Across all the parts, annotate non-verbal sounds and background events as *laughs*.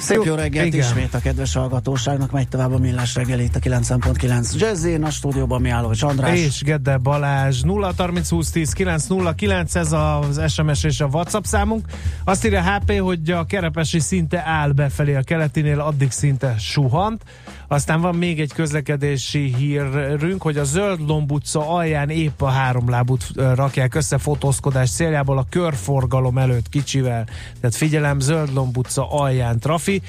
Szép jó reggelt Igen. ismét a kedves hallgatóságnak, megy tovább a millás reggel itt a 9.9 Jazzin, a stúdióban mi álló, András. És Gedde Balázs, 0 30 20 10 9 0 9, ez az SMS és a WhatsApp számunk. Azt írja HP, hogy a kerepesi szinte áll befelé a keletinél, addig szinte suhant. Aztán van még egy közlekedési hírünk, hogy a Zöld Lomb utca alján épp a háromlábút rakják össze fotózkodás céljából a körforgalom előtt kicsivel. Tehát figyelem, Zöld Lomb utca alján trafi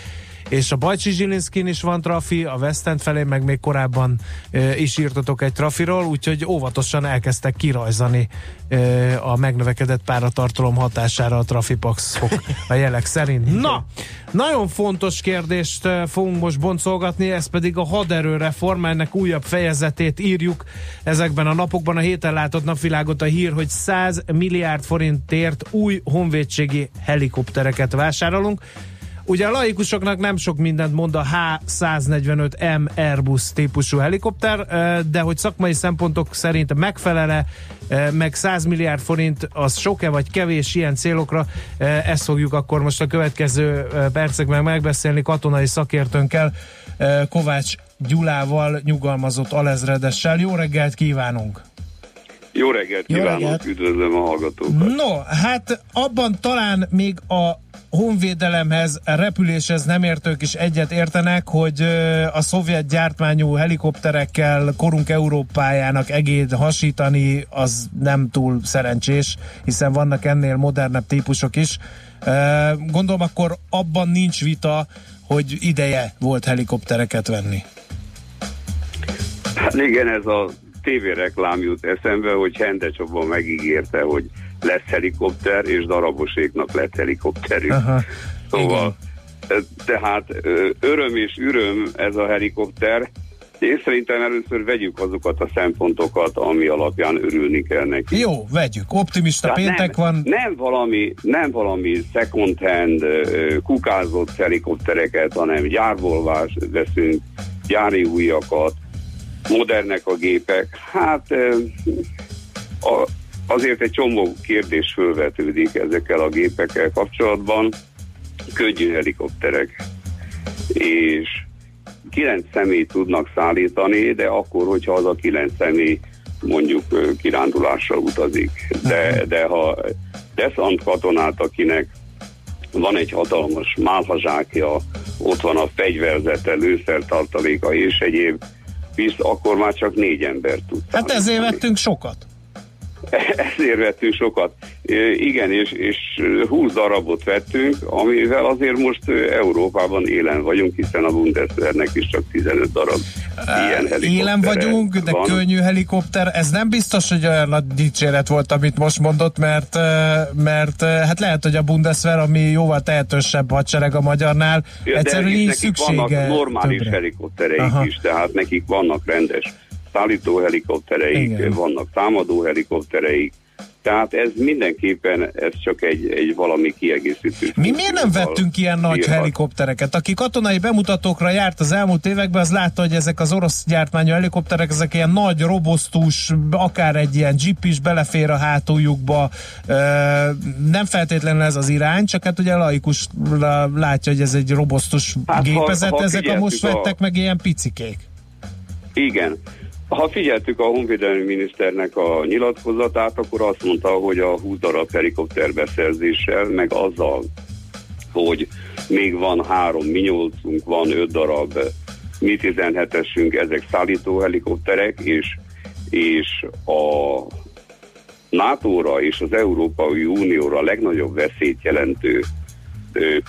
és a Bajcsi Zsilinszkin is van trafi, a West End felé meg még korábban e, is írtatok egy trafiról, úgyhogy óvatosan elkezdtek kirajzani e, a megnövekedett páratartalom hatására a trafipaxok a jelek szerint. Na, nagyon fontos kérdést fogunk most boncolgatni, ez pedig a haderőreform, ennek újabb fejezetét írjuk ezekben a napokban. A héten látott napvilágot a hír, hogy 100 milliárd forintért új honvédségi helikoptereket vásárolunk. Ugye a laikusoknak nem sok mindent mond a H145M Airbus típusú helikopter, de hogy szakmai szempontok szerint megfelele, meg 100 milliárd forint, az sok-e vagy kevés ilyen célokra, ezt fogjuk akkor most a következő percekben megbeszélni katonai szakértőnkkel, Kovács Gyulával, nyugalmazott alezredessel. Jó reggelt kívánunk! Jó reggelt kívánok, Jó reggelt. üdvözlöm a hallgatókat! No, hát abban talán még a honvédelemhez, a repüléshez nem értők is egyet értenek, hogy a szovjet gyártmányú helikopterekkel korunk Európájának egéd hasítani az nem túl szerencsés, hiszen vannak ennél modernebb típusok is. Gondolom akkor abban nincs vita, hogy ideje volt helikoptereket venni. Hát igen, ez a tévéreklám jut eszembe, hogy Hende Csaba megígérte, hogy lesz helikopter, és daraboséknak lett helikopterük. Aha, szóval, igen. tehát öröm és üröm ez a helikopter, én szerintem először vegyük azokat a szempontokat, ami alapján örülni kell neki. Jó, vegyük. Optimista Tehát péntek nem, van. Nem valami, nem valami second hand kukázott helikoptereket, hanem gyárból veszünk gyári újakat, modernek a gépek. Hát a, azért egy csomó kérdés fölvetődik ezekkel a gépekkel kapcsolatban. Könnyű helikopterek. És kilenc személy tudnak szállítani, de akkor, hogyha az a kilenc személy mondjuk kirándulásra utazik. De, de ha deszant katonát, akinek van egy hatalmas málhazsákja, ott van a fegyverzete, lőszertartaléka és egyéb, visz, akkor már csak négy ember tud. Hát ezért vettünk sokat. *laughs* Ezért vettünk sokat. Igen, és, és 20 darabot vettünk, amivel azért most Európában élen vagyunk, hiszen a Bundeswehrnek is csak 15 darab ilyen helikopter. Élen vagyunk, de van. könnyű helikopter. Ez nem biztos, hogy olyan nagy dicséret volt, amit most mondott, mert, mert hát lehet, hogy a Bundeswehr, ami jóval tehetősebb hadsereg a magyarnál, ja, egyszerűen nincs szüksége. Vannak normális többre. helikoptereik Aha. is, tehát nekik vannak rendes szállító helikoptereik, Igen. vannak támadó helikoptereik, tehát ez mindenképpen ez csak egy, egy valami kiegészítő. Mi miért nem vettünk ilyen nagy bírhat. helikoptereket? Aki katonai bemutatókra járt az elmúlt években, az látta, hogy ezek az orosz gyártmányú helikopterek, ezek ilyen nagy, robosztus, akár egy ilyen jeep is belefér a hátuljukba. Nem feltétlenül ez az irány, csak hát ugye laikus látja, hogy ez egy robosztus hát gépezet, ha, ha ezek a most vettek meg ilyen picikék. Igen. Ha figyeltük a honvédelmi miniszternek a nyilatkozatát, akkor azt mondta, hogy a 20 darab helikopter beszerzéssel, meg azzal, hogy még van három mi van öt darab mi 17-esünk, ezek szállító helikopterek, és, és a NATO-ra és az Európai Unióra legnagyobb veszélyt jelentő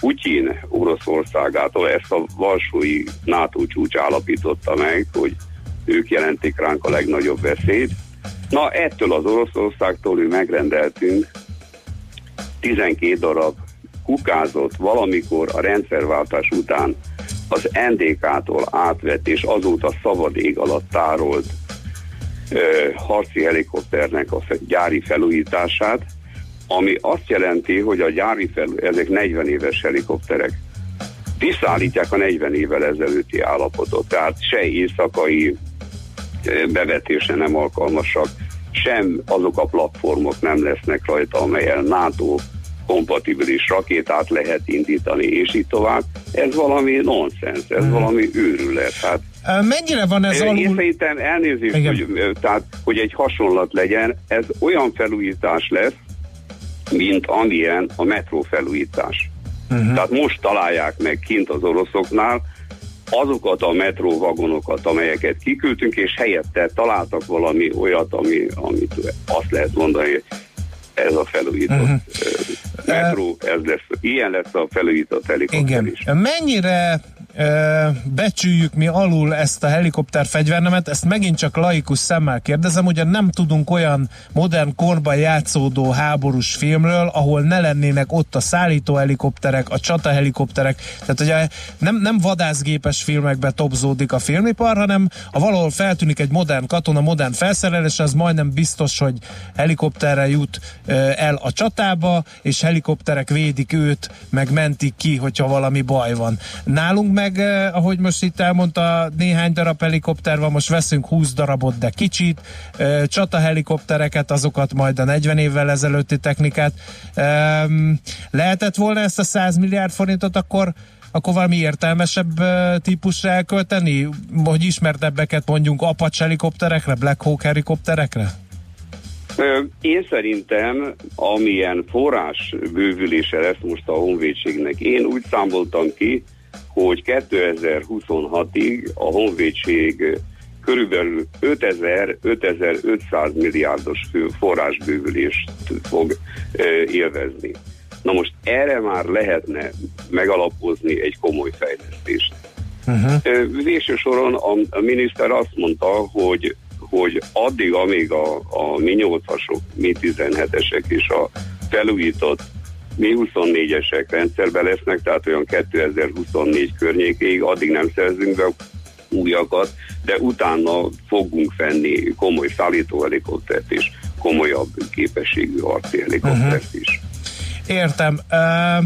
Putyin Oroszországától ezt a Varsói NATO csúcs állapította meg, hogy ők jelentik ránk a legnagyobb veszélyt. Na, ettől az Oroszországtól ő megrendeltünk 12 darab kukázott valamikor a rendszerváltás után az NDK-tól átvett és azóta szabad ég alatt tárolt harci helikopternek a gyári felújítását, ami azt jelenti, hogy a gyári felú, ezek 40 éves helikopterek, visszaállítják a 40 évvel ezelőtti állapotot, tehát se éjszakai bevetése nem alkalmasak, sem azok a platformok nem lesznek rajta, amelyen NATO kompatibilis rakétát lehet indítani, és így tovább. Ez valami nonsens, ez hmm. valami őrület. Hát, Mennyire van ez alul? Én szerintem elnézést, hogy, tehát, hogy egy hasonlat legyen, ez olyan felújítás lesz, mint amilyen a metró felújítás. Uh-huh. Tehát most találják meg kint az oroszoknál azokat a metróvagonokat, amelyeket kiküldtünk, és helyette találtak valami olyat, ami, amit azt lehet mondani, ez a felújított uh-huh. metró, ez lesz, ilyen lesz a felújított helikopter Igen. is. Mennyire becsüljük mi alul ezt a helikopter fegyvernemet, ezt megint csak laikus szemmel kérdezem, ugye nem tudunk olyan modern korban játszódó háborús filmről, ahol ne lennének ott a szállító helikopterek, a csata helikopterek, tehát ugye nem, nem vadászgépes filmekbe topzódik a filmipar, hanem a valahol feltűnik egy modern katona, modern felszerelés, az majdnem biztos, hogy helikopterrel jut el a csatába, és helikopterek védik őt, meg mentik ki, hogyha valami baj van. Nálunk meg, ahogy most itt elmondta, néhány darab helikopter van, most veszünk 20 darabot, de kicsit, csata helikoptereket, azokat majd a 40 évvel ezelőtti technikát. Eh, lehetett volna ezt a 100 milliárd forintot akkor akkor valami értelmesebb típusra elkölteni, hogy ismertebbeket mondjunk Apache helikopterekre, Black Hawk helikopterekre? Én szerintem, amilyen forrás bővülése lesz most a honvédségnek, én úgy számoltam ki, hogy 2026-ig a honvédség körülbelül 5000-5500 milliárdos forrásbővülést fog élvezni. Na most erre már lehetne megalapozni egy komoly fejlesztést. Uh-huh. Végső soron a, a miniszter azt mondta, hogy hogy addig, amíg a, a mi 8-asok, mi 17-esek és a felújított mi 24-esek rendszerbe lesznek, tehát olyan 2024 környékéig, addig nem szerzünk be újakat, de utána fogunk fenni komoly szállítóhelikoptert és komolyabb képességű harci helikoptert uh-huh. is. Értem. Uh,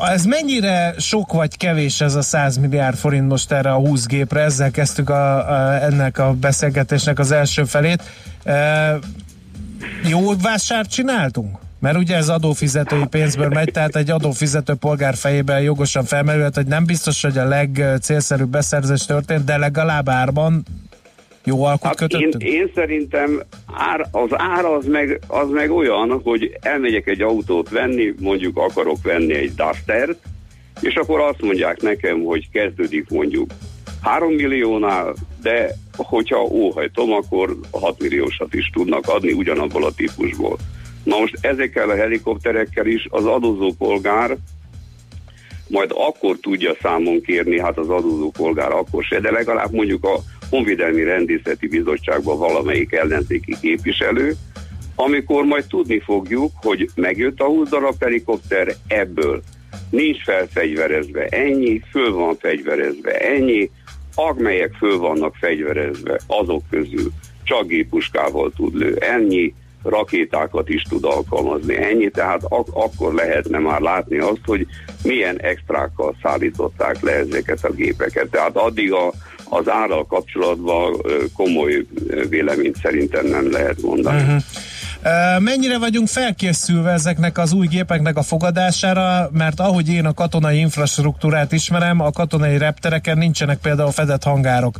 ez mennyire sok vagy kevés ez a 100 milliárd forint most erre a 20 gépre? Ezzel kezdtük a, a, ennek a beszélgetésnek az első felét. E, jó vásárt csináltunk? Mert ugye ez adófizetői pénzből megy, tehát egy adófizető polgár fejében jogosan felmerülhet, hogy nem biztos, hogy a legcélszerűbb beszerzés történt, de legalább árban jó alkot hát kötöttünk? Én, én szerintem ár, az ár az meg, az meg olyan, hogy elmegyek egy autót venni, mondjuk akarok venni egy Dustert, és akkor azt mondják nekem, hogy kezdődik mondjuk 3 milliónál, de hogyha óhajtom, akkor 6 milliósat is tudnak adni ugyanabból a típusból. Na most ezekkel a helikopterekkel is az adózó polgár majd akkor tudja számon kérni, hát az adózó polgár akkor se, de legalább mondjuk a Honvédelmi Rendészeti Bizottságban valamelyik ellenzéki képviselő, amikor majd tudni fogjuk, hogy megjött a 20 darab helikopter, ebből nincs felfegyverezve ennyi, föl van fegyverezve ennyi, amelyek föl vannak fegyverezve, azok közül csak gépuskával tud lő ennyi, rakétákat is tud alkalmazni ennyi, tehát ak- akkor lehetne már látni azt, hogy milyen extrákkal szállították le ezeket a gépeket. Tehát addig a az árral kapcsolatban komoly véleményt szerintem nem lehet mondani. Uh-huh. Mennyire vagyunk felkészülve ezeknek az új gépeknek a fogadására, mert ahogy én a katonai infrastruktúrát ismerem, a katonai reptereken nincsenek például fedett hangárok.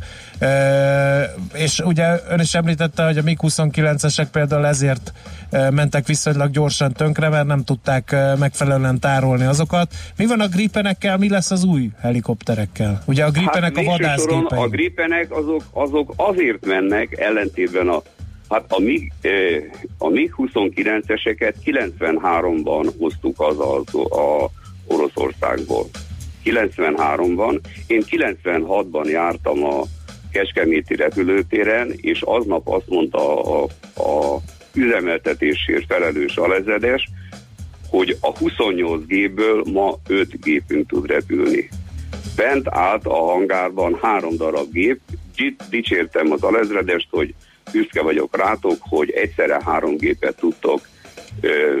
És ugye ön is említette, hogy a MiG-29-esek például ezért mentek viszonylag gyorsan tönkre, mert nem tudták megfelelően tárolni azokat. Mi van a Gripenekkel, mi lesz az új helikopterekkel? Ugye a Gripenek hát, a vadászgépei. A Gripenek azok, azok azért mennek, ellentétben a Hát a MiG, a MiG 29-eseket 93-ban hoztuk az, az a Oroszországból. 93-ban. Én 96-ban jártam a Kecskeméti repülőtéren, és aznap azt mondta a, a üzemeltetésért felelős alezedes, hogy a 28 gépből ma 5 gépünk tud repülni. Bent állt a hangárban három darab gép, dicsértem az alezredest, hogy büszke vagyok rátok, hogy egyszerre három gépet tudtok ö,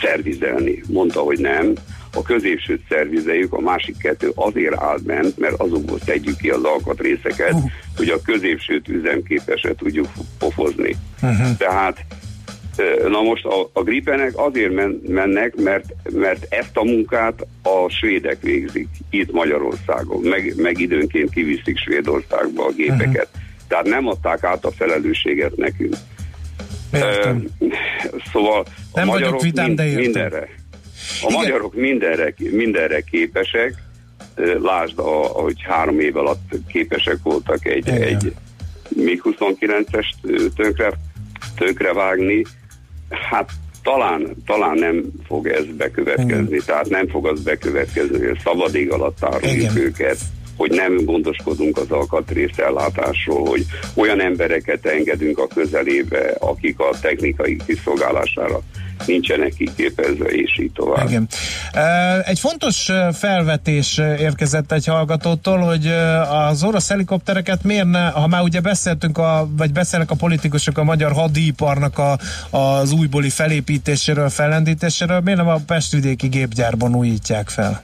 szervizelni. Mondta, hogy nem. A középsőt szervizeljük, a másik kettő azért állt ment, mert azokból szedjük ki az alkatrészeket, uh. hogy a középsőt üzemképesre tudjuk pofozni. Uh-huh. Tehát Na most a, a gripenek azért men, mennek, mert, mert ezt a munkát a svédek végzik itt Magyarországon, meg, meg időnként kiviszik Svédországba a gépeket. Uh-huh. Tehát nem adták át a felelősséget nekünk. Értem. Szóval nem a magyarok vitám, de mindenre. A Igen. magyarok mindenre, mindenre képesek. Lásd, ahogy három év alatt képesek voltak egy, Igen. egy MiG-29-es tönkre, tönkre vágni, hát talán, talán nem fog ez bekövetkezni, Igen. tehát nem fog az bekövetkezni, hogy szabad ég alatt áruljuk őket hogy nem gondoskodunk az alkatrész ellátásról, hogy olyan embereket engedünk a közelébe, akik a technikai kiszolgálására nincsenek kiképezve, és így tovább. Igen. Egy fontos felvetés érkezett egy hallgatótól, hogy az orosz helikoptereket miért ne, ha már ugye beszéltünk, a, vagy beszélnek a politikusok a magyar hadiparnak a, az újbóli felépítéséről, fellendítéséről, miért nem a Pestvidéki gépgyárban újítják fel?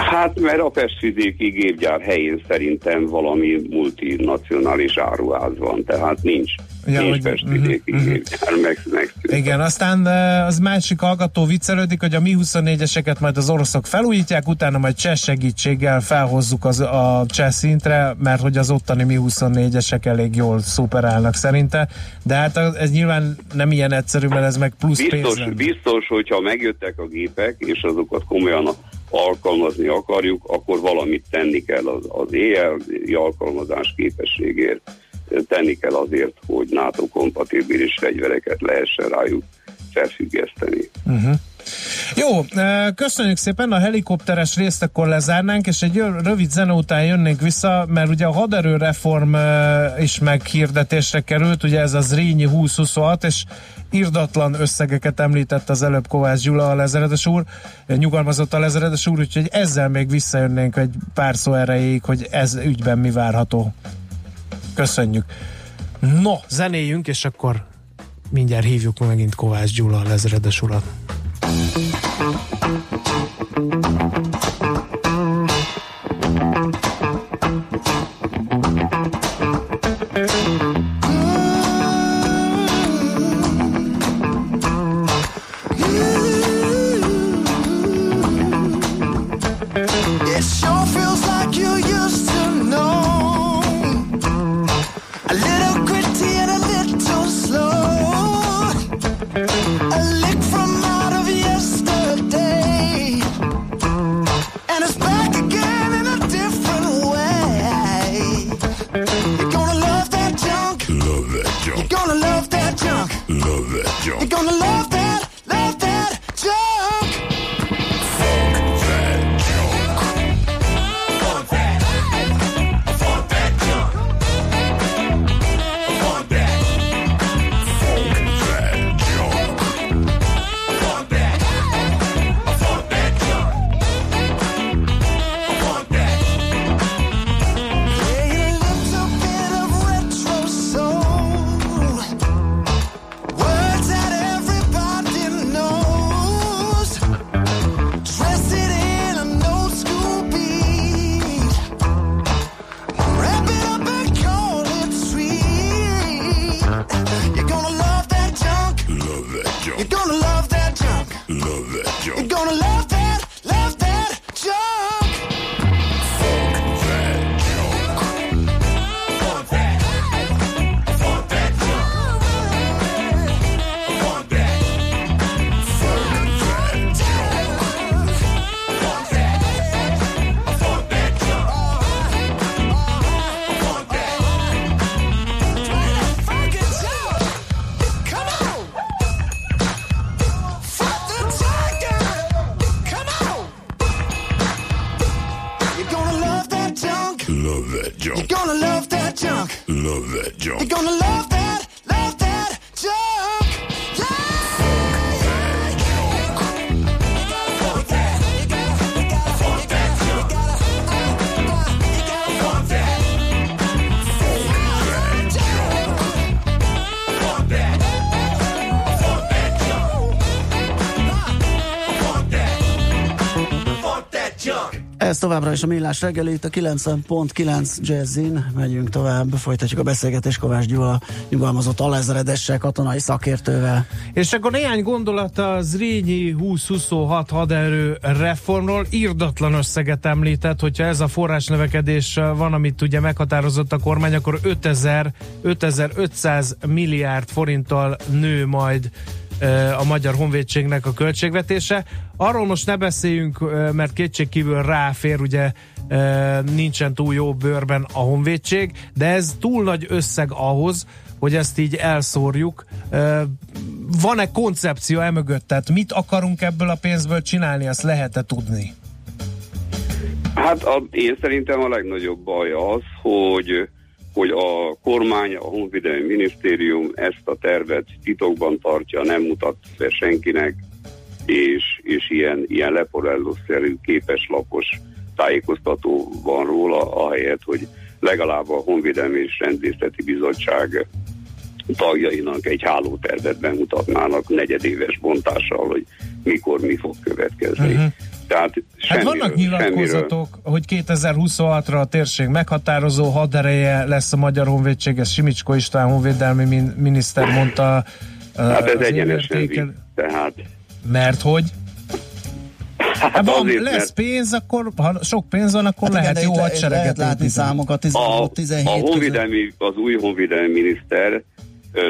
Hát, mert a Pestvidéki gépgyár helyén szerintem valami multinacionális áruház van, tehát nincs. Ja, nincs Pestvidéki uh-huh, gépgyár, meg, meg Igen, aztán az másik hallgató viccelődik, hogy a Mi-24-eseket majd az oroszok felújítják, utána majd cseh segítséggel felhozzuk az, a cseh szintre, mert hogy az ottani Mi-24-esek elég jól szuperálnak szerinte, de hát ez nyilván nem ilyen egyszerű, mert ez meg plusz biztos, pénz. Biztos, hogyha megjöttek a gépek, és azokat komolyan alkalmazni akarjuk, akkor valamit tenni kell az, az éjjeli alkalmazás képességért, tenni kell azért, hogy NATO kompatibilis fegyvereket lehessen rájuk felfüggeszteni. Uh-huh. Jó, köszönjük szépen, a helikopteres részt akkor lezárnánk, és egy rövid zene után jönnénk vissza, mert ugye a haderőreform is meghirdetésre került, ugye ez az Rényi 2026, és irdatlan összegeket említett az előbb Kovács Gyula a lezeredes úr, nyugalmazott a lezeredes úr, úgyhogy ezzel még visszajönnénk egy pár szó erejéig, hogy ez ügyben mi várható. Köszönjük. No, zenéjünk, és akkor mindjárt hívjuk megint Kovács Gyula a lezeredes urat. Továbbra is a millás reggeli, itt a 90.9 Jazzin. Megyünk tovább, folytatjuk a beszélgetést Kovács Gyula, nyugalmazott alezredessel, katonai szakértővel. És akkor néhány gondolat a Zrínyi 2026 haderő reformról. Írdatlan összeget említett, hogyha ez a forrásnövekedés van, amit ugye meghatározott a kormány, akkor 5000, 5500 milliárd forinttal nő majd a Magyar Honvédségnek a költségvetése. Arról most ne beszéljünk, mert kétségkívül ráfér, ugye nincsen túl jó bőrben a Honvédség, de ez túl nagy összeg ahhoz, hogy ezt így elszórjuk. Van-e koncepció emögött? Tehát mit akarunk ebből a pénzből csinálni, azt lehet-e tudni? Hát a, én szerintem a legnagyobb baj az, hogy hogy a kormány, a Honvédelmi Minisztérium ezt a tervet titokban tartja, nem mutat fel senkinek, és, és ilyen, ilyen leporello-szerű képeslapos tájékoztató van róla, ahelyett, hogy legalább a Honvédelmi és Rendészeti Bizottság tagjainak egy hálótervet bemutatnának negyedéves bontással, hogy mikor mi fog következni. Uh-huh. Tehát hát vannak nyilatkozatok, semmiről. hogy 2026-ra a térség meghatározó hadereje lesz a Magyar Honvédség, ez Simicsko István honvédelmi miniszter mondta. Hát ez egyenesen tehát. Mert hogy? Hát, hát van, azért, lesz mert... pénz, akkor ha sok pénz van, akkor hát lehet igen, jó hadsereget lehet látni számokat. 16, 17 a, a honvédelmi, az új honvédelmi miniszter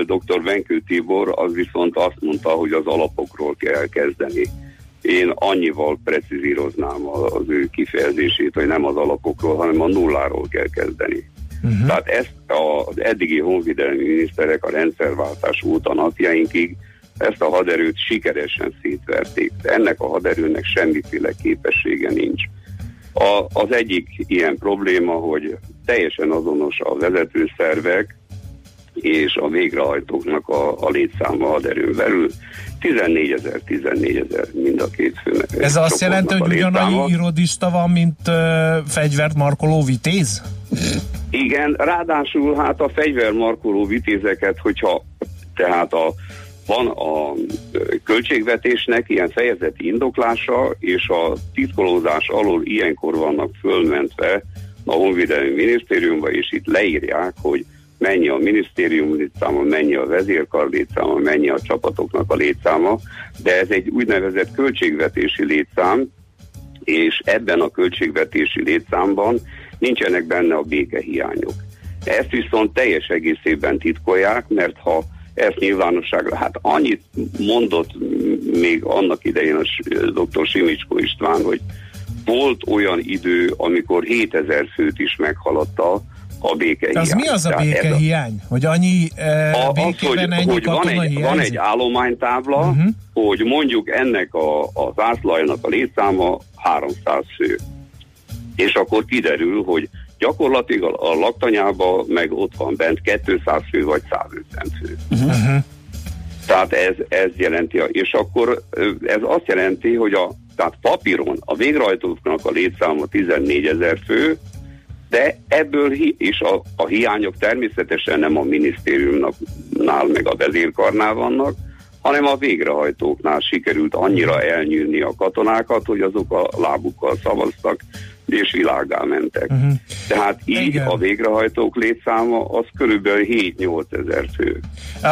dr. Venkő Tibor az viszont azt mondta, hogy az alapokról kell kezdeni én annyival precizíroznám az ő kifejezését, hogy nem az alapokról, hanem a nulláról kell kezdeni. Uh-huh. Tehát ezt az eddigi honvédelmi miniszterek a rendszerváltás óta napjainkig ezt a haderőt sikeresen szétverték. De ennek a haderőnek semmiféle képessége nincs. A, az egyik ilyen probléma, hogy teljesen azonos a vezetőszervek és a végrehajtóknak a, a létszáma haderőn belül. 14 ezer, 14 ezer mind a két főnek. Ez azt jelenti, hogy ugyanannyi irodista van, mint uh, fegyvert markoló vitéz? Igen, ráadásul hát a fegyvermarkoló vitézeket, hogyha tehát a, van a költségvetésnek ilyen fejezeti indoklása, és a titkolózás alól ilyenkor vannak fölmentve a Honvédelmi Minisztériumba, és itt leírják, hogy mennyi a minisztérium létszáma, mennyi a vezérkar létszáma, mennyi a csapatoknak a létszáma, de ez egy úgynevezett költségvetési létszám, és ebben a költségvetési létszámban nincsenek benne a békehiányok. Ezt viszont teljes egészében titkolják, mert ha ezt nyilvánosságra, hát annyit mondott még annak idején a dr. Simicsko István, hogy volt olyan idő, amikor 7000 főt is meghaladta a békehiány. Az mi az a békehiány? A, hogy annyi e, a, békében az, hogy, ennyi hogy van egy, van egy állománytábla, uh-huh. hogy mondjuk ennek a, a zászlajnak a létszáma 300 fő. És akkor kiderül, hogy gyakorlatilag a laktanyában meg ott van bent 200 fő vagy 150 fő. Uh-huh. Tehát ez, ez jelenti, és akkor ez azt jelenti, hogy a, tehát papíron a végrehajtóknak a létszáma 14 ezer fő, de ebből hi- és a, a hiányok természetesen nem a minisztériumnál meg a vezérkarnál vannak, hanem a végrehajtóknál sikerült annyira elnyűlni a katonákat, hogy azok a lábukkal szavaztak, és világá mentek. Uh-huh. Tehát így Igen. a végrehajtók létszáma az körülbelül 7-8 ezer fő.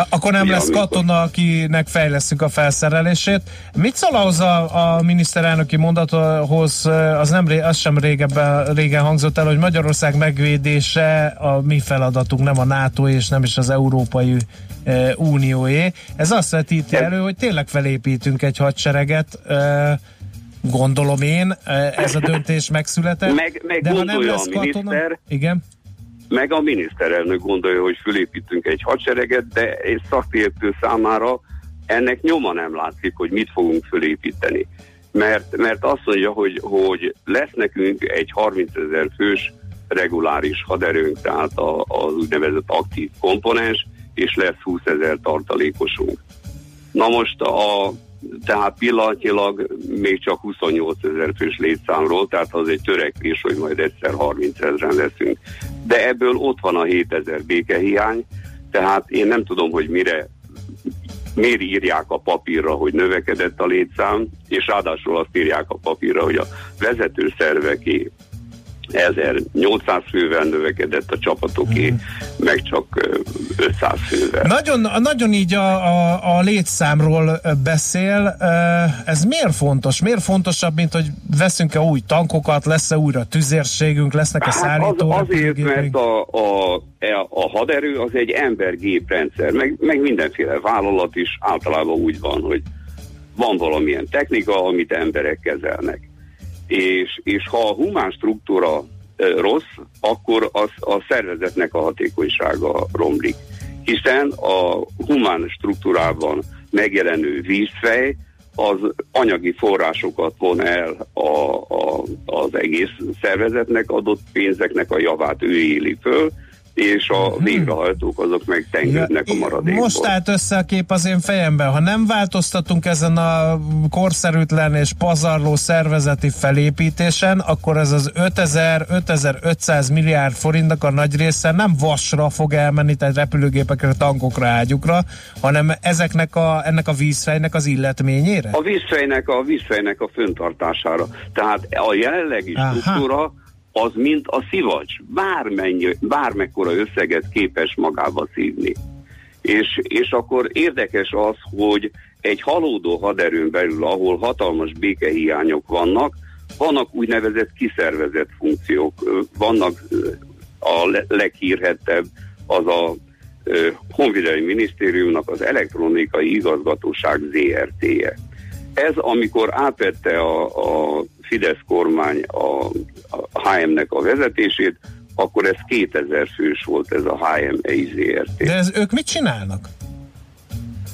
Akkor nem Mi, lesz amikor... katona, akinek fejlesztük a felszerelését. Mit szól ahhoz a, a miniszterelnöki mondathoz, az, nem, az sem régebben, régen hangzott el, hogy Magyarország megvédése a mi feladatunk, nem a NATO és nem is az Európai Unióé. Ez azt vetíti elő, hogy tényleg felépítünk egy hadsereget, Gondolom én, e, ez a döntés megszületett. Meg, meg de ha nem lesz a miniszter, katona, igen. Meg a miniszterelnök gondolja, hogy fölépítünk egy hadsereget, de egy szakértő számára ennek nyoma nem látszik, hogy mit fogunk fölépíteni. Mert, mert azt mondja, hogy, hogy lesz nekünk egy 30 ezer fős reguláris haderőnk, tehát az úgynevezett aktív komponens, és lesz 20 ezer tartalékosunk. Na most a tehát pillanatnyilag még csak 28 ezer fős létszámról, tehát az egy törekvés, hogy majd egyszer 30 ezeren leszünk. De ebből ott van a 7 ezer békehiány, tehát én nem tudom, hogy mire miért írják a papírra, hogy növekedett a létszám, és ráadásul azt írják a papírra, hogy a vezető szerveké 1800 fővel növekedett a csapatoké, mm. meg csak 500 fővel. Nagyon, nagyon így a, a, a létszámról beszél. Ez miért fontos? Miért fontosabb, mint hogy veszünk-e új tankokat, lesz-e újra tüzérségünk, lesznek-e szállító hát az, Azért, mert a, a, a haderő az egy embergéprendszer, meg, meg mindenféle vállalat is általában úgy van, hogy van valamilyen technika, amit emberek kezelnek és, és ha a humán struktúra rossz, akkor az, a szervezetnek a hatékonysága romlik. Hiszen a humán struktúrában megjelenő vízfej az anyagi forrásokat von el a, a, az egész szervezetnek adott pénzeknek a javát ő éli föl, és a hmm. végrehajtók azok meg tengődnek a maradékból. Most állt össze a kép az én fejemben. Ha nem változtatunk ezen a korszerűtlen és pazarló szervezeti felépítésen, akkor ez az 5000-5500 milliárd forintnak a nagy része nem vasra fog elmenni, tehát repülőgépekre, tankokra, ágyukra, hanem ezeknek a, ennek a vízfejnek az illetményére? A vízfejnek a, vízfejnek a föntartására. Tehát a jelenlegi struktúra az mint a szivacs, bármennyi, bármekkora összeget képes magába szívni. És, és akkor érdekes az, hogy egy halódó haderőn belül, ahol hatalmas békehiányok vannak, vannak úgynevezett kiszervezett funkciók, vannak a leghírhettebb az a Honvédelmi Minisztériumnak az elektronikai igazgatóság ZRT-je. Ez, amikor átvette a, a Fidesz kormány a, a HM-nek a vezetését, akkor ez 2000 fős volt ez a HM EIZRT. De ez, ők mit csinálnak?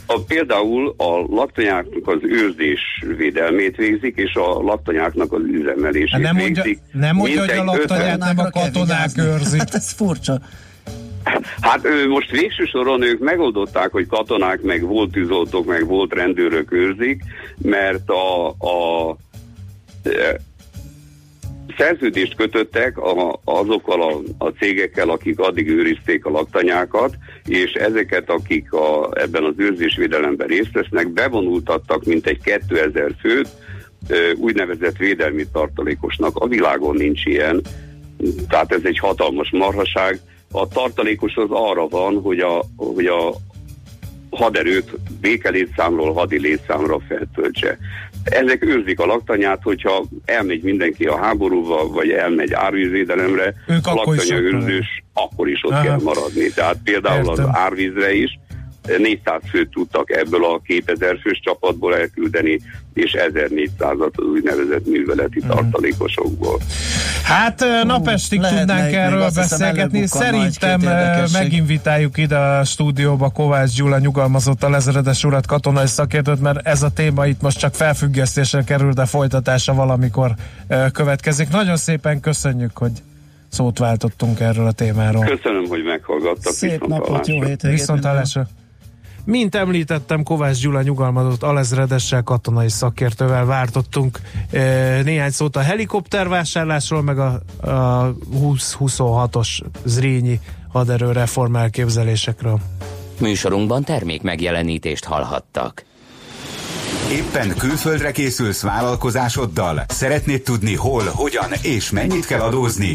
A, például a laktanyáknak az őrzés védelmét végzik, és a laktanyáknak az üzemelését hát nem mondja, végzik. Nem mondja, hogy a laktanyát nem a katonák őrzik. Hát ez furcsa. Hát ő, most végső soron ők megoldották, hogy katonák, meg volt tűzoltók, meg volt rendőrök őrzik, mert a, a szerződést kötöttek a, azokkal a, a cégekkel, akik addig őrizték a laktanyákat, és ezeket, akik a, ebben az őrzésvédelemben részt vesznek, bevonultattak mintegy 2000 főt, úgynevezett védelmi tartalékosnak. A világon nincs ilyen, tehát ez egy hatalmas marhaság. A tartalékos az arra van, hogy a, hogy a haderőt békelétszámról hadi létszámra feltöltse ezek őrzik a laktanyát, hogyha elmegy mindenki a háborúba, vagy elmegy árvízvédelemre, ők a laktanya őrzős, akkor is ott Aha. kell maradni. Tehát például Értem. az árvízre is 400 főt tudtak ebből a 2000 fős csapatból elküldeni, és 1400-at az úgynevezett műveleti mm. tartalékosokból. Hát napestig Lehet tudnánk erről beszélgetni. Szerintem meginvitáljuk ide a stúdióba Kovács Gyula nyugalmazott a lezeredes urat katonai szakértőt, mert ez a téma itt most csak felfüggesztésre kerül, de folytatása valamikor következik. Nagyon szépen köszönjük, hogy szót váltottunk erről a témáról. Köszönöm, hogy meghallgattak. Szép napot, jó hétvégét. Viszont mint említettem, Kovács Gyula nyugalmazott alezredessel katonai szakértővel vártottunk e, néhány szót a helikoptervásárlásról, meg a, a 20-26-os Zrínyi haderő reform elképzelésekről. Műsorunkban termék megjelenítést hallhattak. Éppen külföldre készülsz vállalkozásoddal? Szeretnéd tudni hol, hogyan és mennyit kell adózni?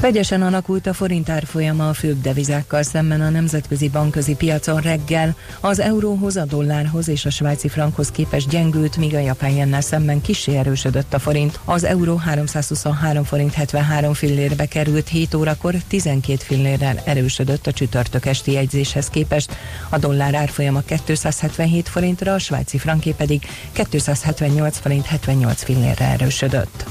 Vegyesen alakult a forint árfolyama a főbb devizákkal szemben a nemzetközi bankközi piacon reggel. Az euróhoz, a dollárhoz és a svájci frankhoz képest gyengült, míg a japán jennel szemben kisé erősödött a forint. Az euró 323 forint 73 fillérbe került 7 órakor, 12 fillérrel erősödött a csütörtök esti jegyzéshez képest. A dollár árfolyama 277 forintra, a svájci franké pedig 278 forint 78 fillérre erősödött.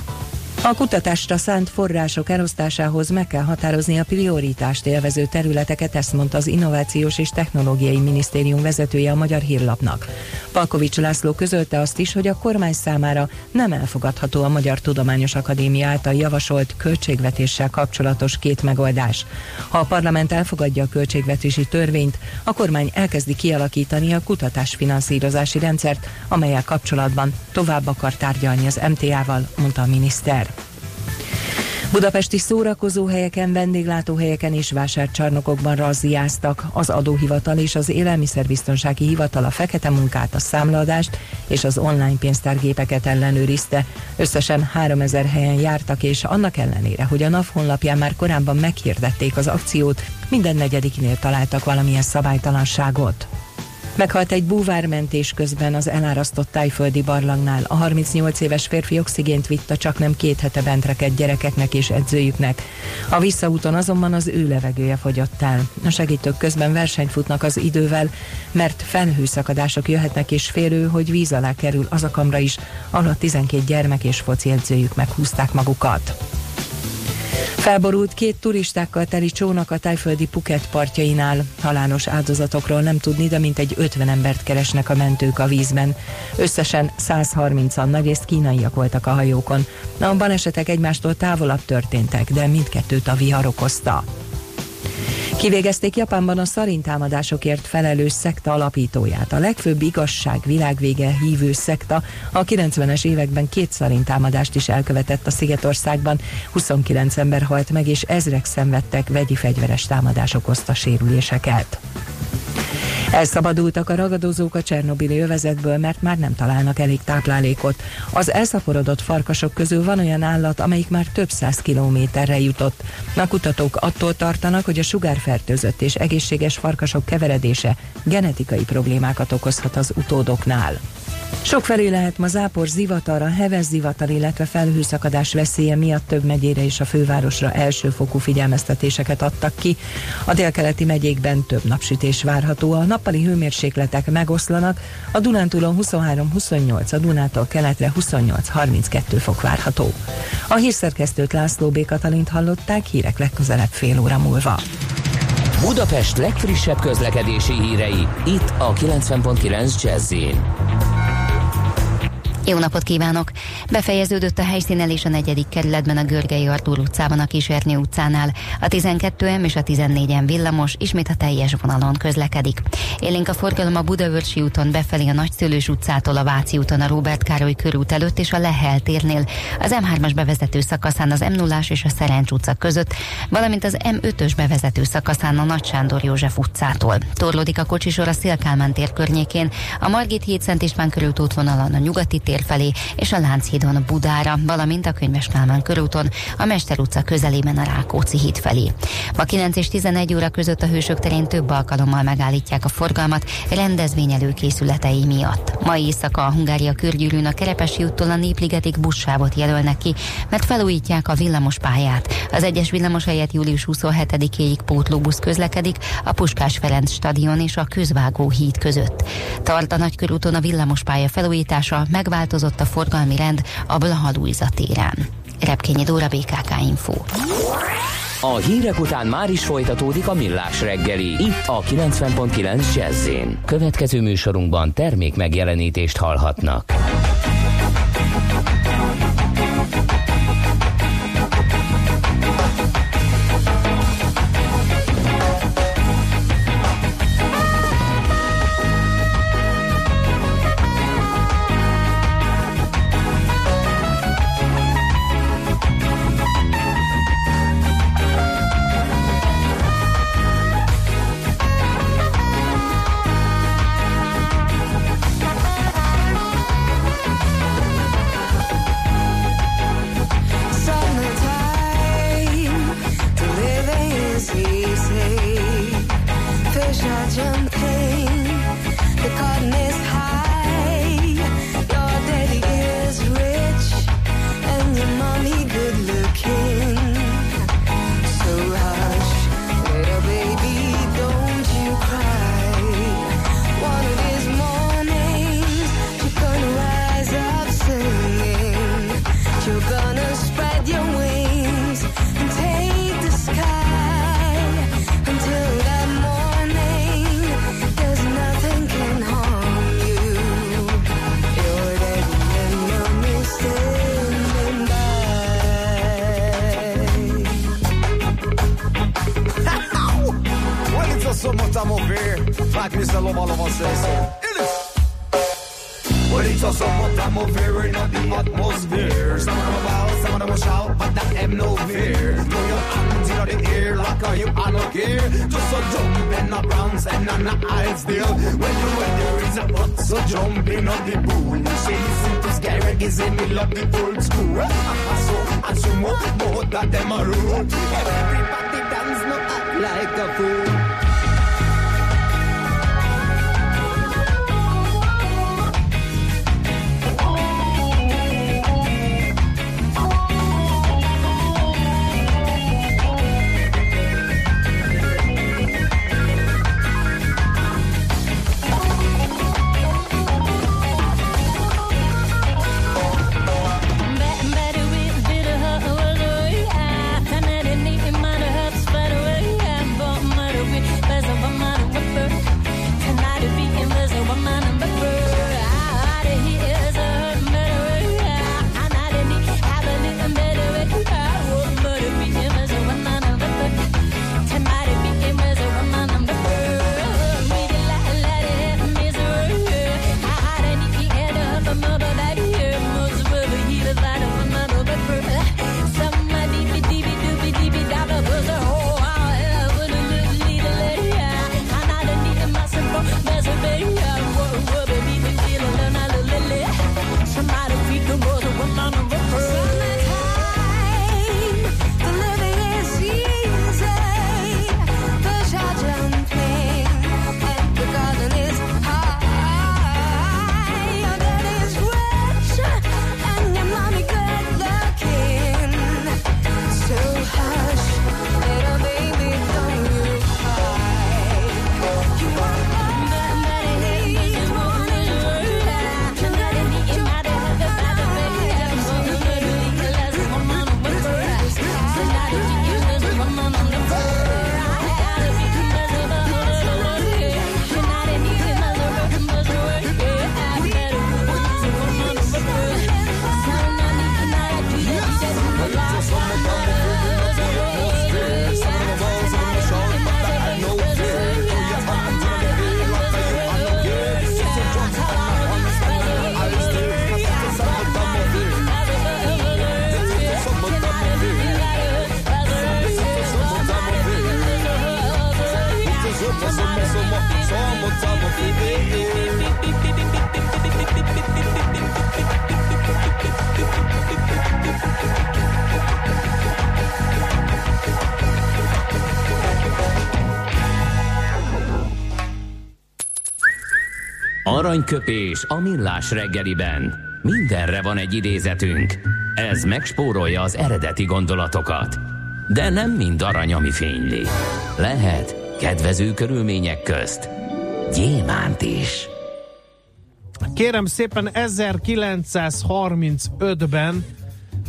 A kutatásra szánt források elosztásához meg kell határozni a prioritást élvező területeket, ezt mondta az Innovációs és Technológiai Minisztérium vezetője a Magyar Hírlapnak. Palkovics László közölte azt is, hogy a kormány számára nem elfogadható a Magyar Tudományos Akadémia által javasolt költségvetéssel kapcsolatos két megoldás. Ha a parlament elfogadja a költségvetési törvényt, a kormány elkezdi kialakítani a kutatásfinanszírozási rendszert, amelyel kapcsolatban tovább akar tárgyalni az MTA-val, mondta a miniszter. Budapesti szórakozóhelyeken, vendéglátóhelyeken és vásárcsarnokokban razziáztak. Az adóhivatal és az élelmiszerbiztonsági hivatal a fekete munkát, a számlaadást és az online pénztárgépeket ellenőrizte. Összesen 3000 helyen jártak, és annak ellenére, hogy a NAV honlapján már korábban meghirdették az akciót, minden negyediknél találtak valamilyen szabálytalanságot. Meghalt egy búvármentés közben az elárasztott tájföldi barlangnál. A 38 éves férfi oxigént vitt a csak nem két hete bent rekedt gyerekeknek és edzőjüknek. A visszaúton azonban az ő levegője fogyott el. A segítők közben versenyt futnak az idővel, mert felhőszakadások jöhetnek és félő, hogy víz alá kerül az a kamra is, ahol a 12 gyermek és foci edzőjük meghúzták magukat. Felborult két turistákkal teli csónak a tájföldi Phuket partjainál. Halálos áldozatokról nem tudni, de mintegy 50 embert keresnek a mentők a vízben. Összesen 130-an nagyrészt kínaiak voltak a hajókon. A balesetek egymástól távolabb történtek, de mindkettőt a vihar okozta. Kivégezték Japánban a szarintámadásokért felelős szekta alapítóját. A legfőbb igazság világvége hívő szekta a 90-es években két szarintámadást is elkövetett a Szigetországban. 29 ember halt meg, és ezrek szenvedtek vegyi fegyveres támadások okozta sérüléseket. Elszabadultak a ragadozók a Csernobili övezetből, mert már nem találnak elég táplálékot. Az elszaporodott farkasok közül van olyan állat, amelyik már több száz kilométerre jutott. A kutatók attól tartanak, hogy a sugárfertőzött és egészséges farkasok keveredése genetikai problémákat okozhat az utódoknál. Sokfelé lehet ma zápor, zivatar, a heves zivatar, illetve felhőszakadás veszélye miatt több megyére és a fővárosra elsőfokú figyelmeztetéseket adtak ki. A délkeleti megyékben több napsütés várható, a nappali hőmérsékletek megoszlanak, a Dunántúlon 23-28, a Dunától keletre 28-32 fok várható. A hírszerkesztőt László B. Katalint hallották, hírek legközelebb fél óra múlva. Budapest legfrissebb közlekedési hírei, itt a 90.9 jazz jó napot kívánok! Befejeződött a helyszínelés a negyedik kerületben a Görgei Artúr utcában a Kísérni utcánál. A 12M és a 14M villamos ismét a teljes vonalon közlekedik. Élénk a forgalom a Budavörsi úton befelé a Nagyszülős utcától a Váci úton a Róbert Károly körút előtt és a Lehel térnél, az M3-as bevezető szakaszán az m 0 és a Szerencs utca között, valamint az M5-ös bevezető szakaszán a Nagy Sándor József utcától. Torlódik a kocsisor a Szélkálmán tér környékén, a Margit híd Szent István körült útvonalon a Nyugati tér tér felé és a Lánchídon Budára, valamint a Könyves Kálmán körúton a Mester utca közelében a Rákóczi híd felé. Ma 9 és 11 óra között a Hősök terén több alkalommal megállítják a forgalmat rendezvény előkészületei miatt. Ma éjszaka a Hungária körgyűrűn a Kerepesi úttól a Népligetig buszsávot jelölnek ki, mert felújítják a villamos pályát. Az egyes villamos helyett július 27-éig pótlóbusz közlekedik a Puskás Ferenc stadion és a Közvágó híd között. Tart a nagykörúton a villamos pálya felújítása, megvált megváltozott a forgalmi rend a Blaha Luisa téren. Repkényi Dóra BKK Info. A hírek után már is folytatódik a millás reggeli. Itt a 90.9 jazz Következő műsorunkban termék megjelenítést hallhatnak. Aranyköpés a millás reggeliben. Mindenre van egy idézetünk. Ez megspórolja az eredeti gondolatokat. De nem mind arany, ami fényli. Lehet kedvező körülmények közt gyémánt is. Kérem szépen 1935-ben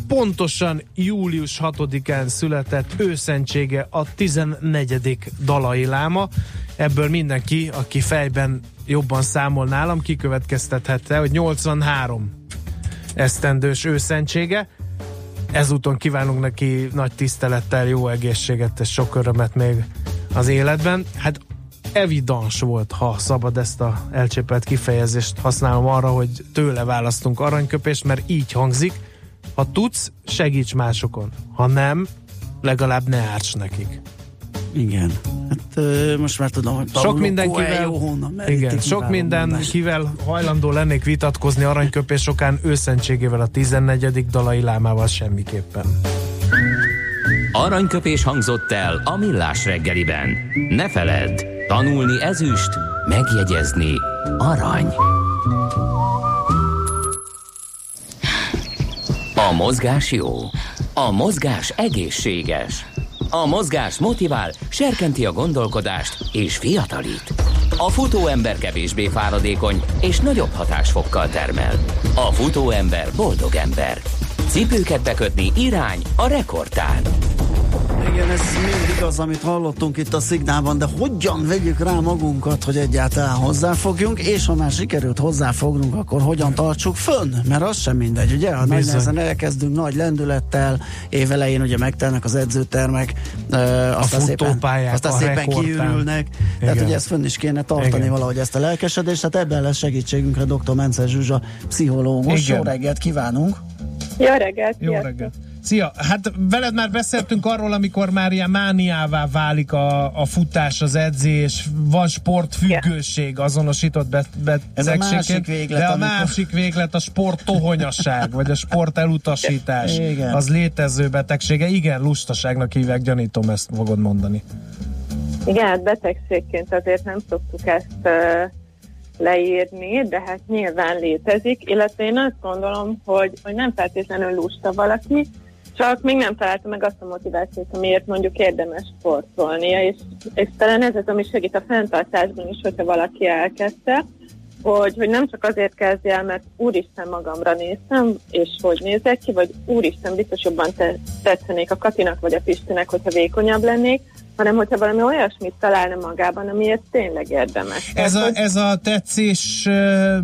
pontosan július 6-án született őszentsége a 14. Dalai Láma. Ebből mindenki, aki fejben jobban számol nálam, kikövetkeztethette, hogy 83 esztendős őszentsége. Ezúton kívánunk neki nagy tisztelettel, jó egészséget és sok örömet még az életben. Hát evidens volt, ha szabad ezt a elcsépelt kifejezést használom arra, hogy tőle választunk aranyköpést, mert így hangzik, ha tudsz, segíts másokon. Ha nem, legalább ne árts nekik. Igen. Hát most már tudom, hogy sok mindenkivel, honnan igen, sok mindenkivel hajlandó lennék vitatkozni aranyköpés sokán őszentségével a 14. dalai lámával semmiképpen. Aranyköpés hangzott el a millás reggeliben. Ne feledd, tanulni ezüst, megjegyezni arany. A mozgás jó. A mozgás egészséges. A mozgás motivál, serkenti a gondolkodást és fiatalít. A futóember kevésbé fáradékony és nagyobb hatásfokkal termel. A futóember boldog ember. Cipőket bekötni irány a rekordtán. Igen, ez mindig az, amit hallottunk itt a szignálban, de hogyan vegyük rá magunkat, hogy egyáltalán hozzáfogjunk, és ha már sikerült hozzáfognunk, akkor hogyan tartsuk fönn? Mert az sem mindegy, ugye? Ha nagy nehezen elkezdünk nagy lendülettel, évelején ugye megtelnek az edzőtermek, uh, aztán szépen, futópályák, aztán a szépen rekordtán. kiürülnek, tehát Igen. ugye ezt fönn is kéne tartani Igen. valahogy ezt a lelkesedést, hát ebben lesz segítségünkre dr. Mences Zsuzsa, pszichológus. Igen. Jó reggelt kívánunk! Jó reggelt! Jó sziasztok. Szia! Hát veled már beszéltünk arról, amikor már ilyen mániává válik a, a futás, az edzés, van sportfüggőség azonosított be, Ez a betegségként, másik véglet, de a amikor- másik véglet a sport tohonyaság, vagy a sport elutasítás, Igen. az létező betegsége. Igen, lustaságnak hívják, gyanítom ezt fogod mondani. Igen, hát betegségként azért nem szoktuk ezt uh, leírni, de hát nyilván létezik, illetve én azt gondolom, hogy, hogy nem feltétlenül lusta valaki, csak még nem találta meg azt a motivációt, amiért mondjuk érdemes sportolnia, és, és talán ez az, ami segít a fenntartásban is, hogyha valaki elkezdte, hogy, hogy nem csak azért kezdje el, mert úristen magamra néztem, és hogy nézek ki, vagy úristen biztos jobban te, tetszenék a Katinak vagy a Pistinek, hogyha vékonyabb lennék, hanem hogyha valami olyasmit találna magában, amiért tényleg érdemes. Ez a, ez a tetszés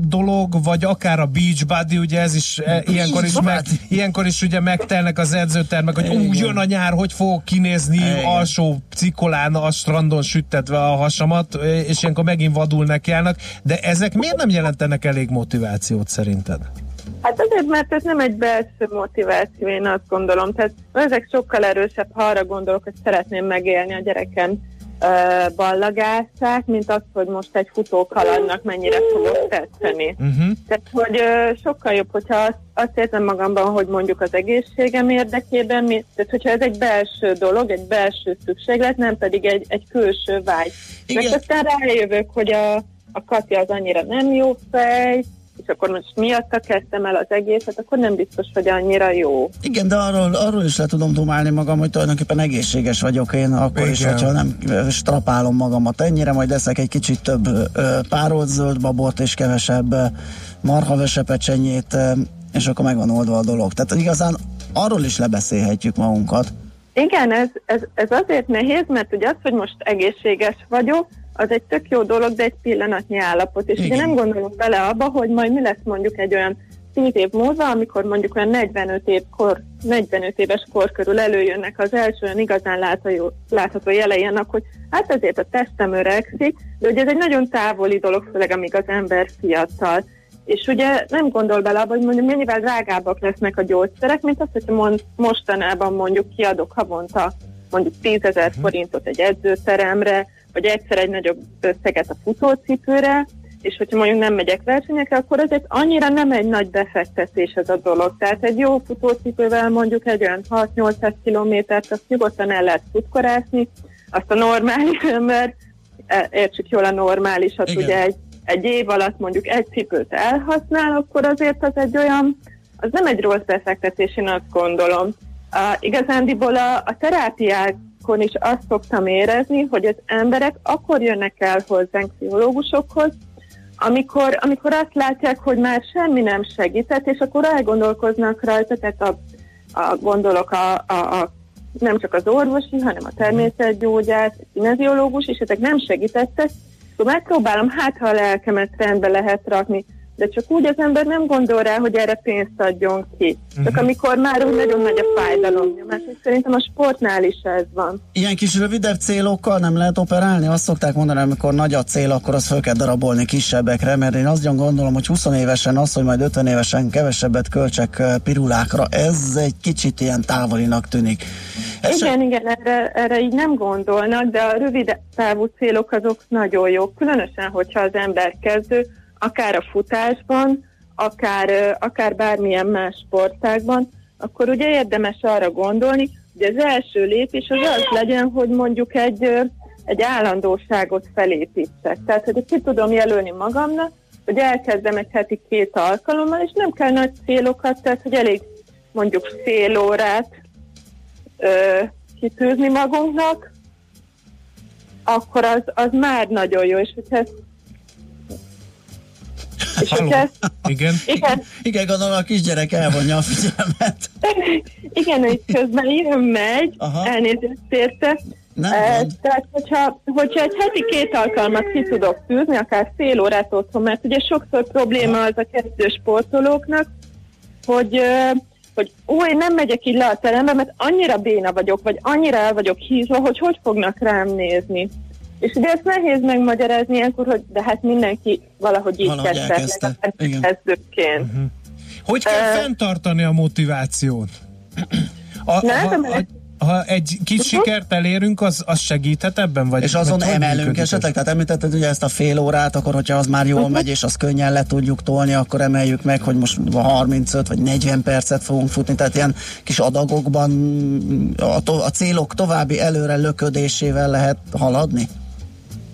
dolog, vagy akár a beach body, ugye ez is e, ilyenkor is, meg, ilyenkor is ugye megtelnek az edzőtermek, hogy ú, jön a nyár, hogy fogok kinézni Igen. alsó cikolán a strandon süttetve a hasamat, és ilyenkor megint vadul nekiállnak, de ezek miért nem jelentenek elég motivációt szerinted? Hát azért, mert ez nem egy belső motiváció, én azt gondolom. Tehát ezek sokkal erősebb, ha arra gondolok, hogy szeretném megélni a gyerekem ö, ballagását, mint az, hogy most egy futókalandnak mennyire fogok tetszeni. Uh-huh. Tehát, hogy ö, sokkal jobb, hogyha azt, azt érzem magamban, hogy mondjuk az egészségem érdekében, mi, tehát hogyha ez egy belső dolog, egy belső szükséglet, nem pedig egy, egy külső vágy. Igen. Mert aztán rájövök, hogy a, a Katya az annyira nem jó fej, és akkor most miatta kezdtem el az egészet, akkor nem biztos, hogy annyira jó. Igen, de arról, arról is le tudom dumálni magam, hogy tulajdonképpen egészséges vagyok én, akkor Igen. is, hogyha nem strapálom magamat ennyire, majd eszek egy kicsit több párolt zöld babot és kevesebb marhavesepecsenyét, és akkor megvan oldva a dolog. Tehát igazán arról is lebeszélhetjük magunkat. Igen, ez, ez, ez azért nehéz, mert ugye az, hogy most egészséges vagyok, az egy tök jó dolog, de egy pillanatnyi állapot. És Igen. ugye nem gondolunk bele abba, hogy majd mi lesz mondjuk egy olyan 10 év múlva, amikor mondjuk olyan 45 év kor, 45 éves kor körül előjönnek az első olyan igazán látható, látható jelei annak, hogy hát ezért a testem öregszik, de ugye ez egy nagyon távoli dolog, főleg amíg az ember fiatal. És ugye nem gondol bele abba, hogy mondjuk mennyivel drágábbak lesznek a gyógyszerek, mint azt, hogyha mond, mostanában mondjuk kiadok havonta mondjuk 10 ezer forintot egy edzőteremre, vagy egyszer egy nagyobb összeget a futócipőre, és hogyha mondjuk nem megyek versenyekre, akkor egy annyira nem egy nagy befektetés ez a dolog. Tehát egy jó futócipővel mondjuk egy olyan 6-800 kilométert, azt nyugodtan el lehet futkorászni, azt a normális *laughs* ember, e, értsük jól a normálisat, Igen. ugye egy, egy év alatt mondjuk egy cipőt elhasznál, akkor azért az egy olyan, az nem egy rossz befektetés, én azt gondolom. Uh, igazándiból a, a terápiákon is azt szoktam érezni, hogy az emberek akkor jönnek el hozzánk pszichológusokhoz, amikor, amikor azt látják, hogy már semmi nem segített, és akkor elgondolkoznak rajta, tehát a, a, gondolok a, a, a, nem csak az orvosi, hanem a természetgyógyász, a kineziológus, és ezek nem segítettek, akkor megpróbálom, hát ha a lelkemet rendbe lehet rakni, de csak úgy az ember nem gondol rá, hogy erre pénzt adjon ki. Csak amikor már úgy nagyon nagy a fájdalom és szerintem a sportnál is ez van. Ilyen kis rövidebb célokkal nem lehet operálni? Azt szokták mondani, amikor nagy a cél, akkor azt fel kell darabolni kisebbekre, mert én azt gondolom, hogy 20 évesen az, hogy majd 50 évesen kevesebbet költsek pirulákra, ez egy kicsit ilyen távolinak tűnik. Ez Igen, igen, erre, erre így nem gondolnak, de a rövid távú célok azok nagyon jók, különösen, hogyha az ember kezdő, akár a futásban, akár, akár bármilyen más sportágban, akkor ugye érdemes arra gondolni, hogy az első lépés az az legyen, hogy mondjuk egy, egy állandóságot felépítsek. Tehát, hogy ki tudom jelölni magamnak, hogy elkezdem egy heti két alkalommal, és nem kell nagy célokat, tehát, hogy elég mondjuk fél órát ö, kitűzni magunknak, akkor az, az már nagyon jó, és hogyha ezt És Halló. hogyha Igen. igen, Igen, gondolom a kisgyerek elvonja a figyelmet. igen, hogy közben jön, megy, Aha. elnézést érte. Nem Eh, gond. Tehát, hogyha, hogyha egy heti két alkalmat ki tudok tűzni, akár fél órát otthon, mert ugye sokszor probléma az a kezdő sportolóknak, hogy, hogy új, nem megyek így le a terembe, mert annyira béna vagyok, vagy annyira el vagyok hízva, hogy hogy fognak rám nézni. És ugye ezt nehéz megmagyarázni ilyenkor, hogy de hát mindenki valahogy így Valahogy kezdte, kezdőként. Hogy kell Ö, fenntartani a motivációt? A, Nem, ha, de- ha, egy kis sikert elérünk, az, az segíthet ebben? Vagy, És azon vagy hogy emelünk esetleg, tehát említetted ugye ezt a fél órát, akkor hogyha az már jól megy, és az könnyen le tudjuk tolni, akkor emeljük meg, hogy most 35 vagy 40 percet fogunk futni, tehát ilyen kis adagokban a, to- a célok további előre löködésével lehet haladni?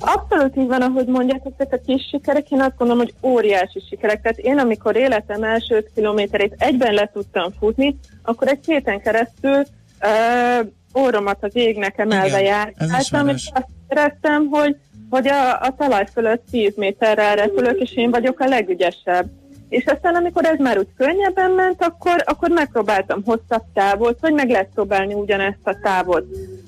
Abszolút így van, ahogy mondjátok, tehát a kis sikerek, én azt gondolom, hogy óriási sikerek. Tehát én, amikor életem első kilométerét egyben le tudtam futni, akkor egy héten keresztül uh, óromat az égnek emelve jártam, ez és azt éreztem, hogy, hogy a, a talaj fölött 10 méterrel repülök, és én vagyok a legügyesebb. És aztán, amikor ez már úgy könnyebben ment, akkor, akkor megpróbáltam hosszabb távot, vagy meg lehet próbálni ugyanezt a távot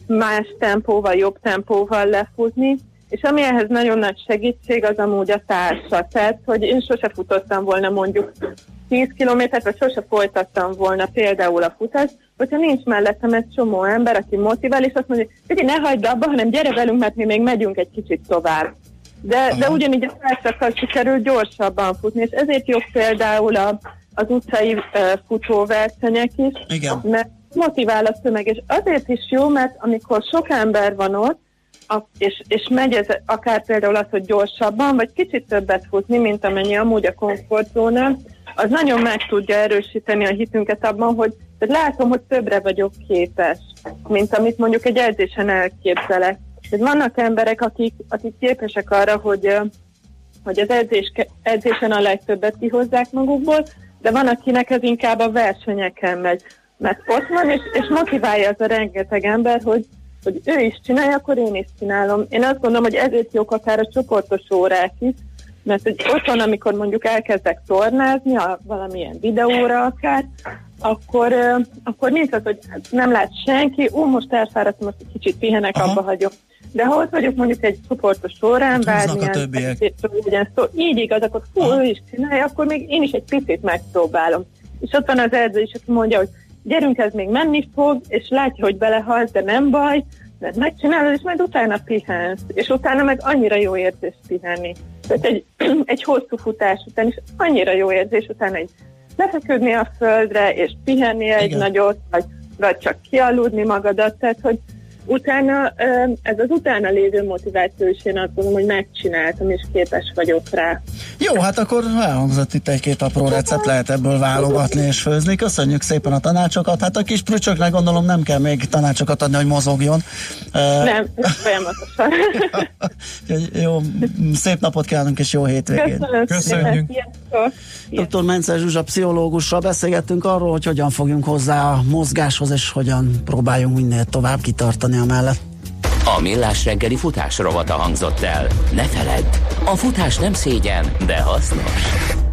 más tempóval, jobb tempóval lefutni, és ami ehhez nagyon nagy segítség, az amúgy a társa. Tehát, hogy én sose futottam volna mondjuk 10 kilométert, vagy sose folytattam volna például a futást, hogyha nincs mellettem egy csomó ember, aki motivál, és azt mondja, hogy ne hagyd abba, hanem gyere velünk, mert mi még megyünk egy kicsit tovább. De, de ugyanígy a társakkal sikerül gyorsabban futni, és ezért jobb például a, az utcai uh, futóversenyek is, Igen. mert motivál a tömeg, és azért is jó, mert amikor sok ember van ott, a, és, és megy ez akár például az, hogy gyorsabban, vagy kicsit többet futni, mint amennyi amúgy a komfortzóna, az nagyon meg tudja erősíteni a hitünket abban, hogy tehát látom, hogy többre vagyok képes, mint amit mondjuk egy edzésen elképzelek. Tehát vannak emberek, akik, akik képesek arra, hogy, hogy az edzés, edzésen a legtöbbet kihozzák magukból, de van, akinek ez inkább a versenyeken megy. Mert ott van, és, és motiválja az a rengeteg ember, hogy, hogy ő is csinálja, akkor én is csinálom. Én azt gondolom, hogy ezért jók akár a csoportos órák is, mert hogy otthon, amikor mondjuk elkezdek tornázni, a, valamilyen videóra akár, akkor, ö, akkor nincs az, hogy nem lát senki, ó, most elfáradtam, most egy kicsit pihenek, Aha. abba hagyom. De ha ott vagyok mondjuk egy csoportos a bármilyen legyen szó, így igaz, akkor hú, ő is csinálja, akkor még én is egy picit megpróbálom. És ott van az edző is, aki mondja, hogy gyerünk, ez még menni fog, és látja, hogy belehalsz, de nem baj, mert megcsinálod, és majd utána pihensz. És utána meg annyira jó érzés pihenni. Tehát egy, *clears throat* egy hosszú futás után is annyira jó érzés utána egy lefeküdni a földre, és pihenni egy Igen. nagyot, vagy, vagy csak kialudni magadat, tehát hogy utána, ez az utána lévő motiváció is én azt gondolom, hogy megcsináltam, és képes vagyok rá. Jó, hát akkor elhangzott itt egy-két apró recept, lehet ebből válogatni és főzni. Köszönjük szépen a tanácsokat. Hát a kis prücsöknek gondolom nem kell még tanácsokat adni, hogy mozogjon. Nem, folyamatosan. *laughs* Jó, szép napot kívánunk és jó hétvégét. Köszönöm Köszönjük. Sziasztok. Dr. Mencer Zsuzsa pszichológussal beszélgettünk arról, hogy hogyan fogjunk hozzá a mozgáshoz, és hogyan próbáljunk minél tovább kitartani a mellett. A Millás reggeli futás rovata hangzott el. Ne feledd, a futás nem szégyen, de hasznos.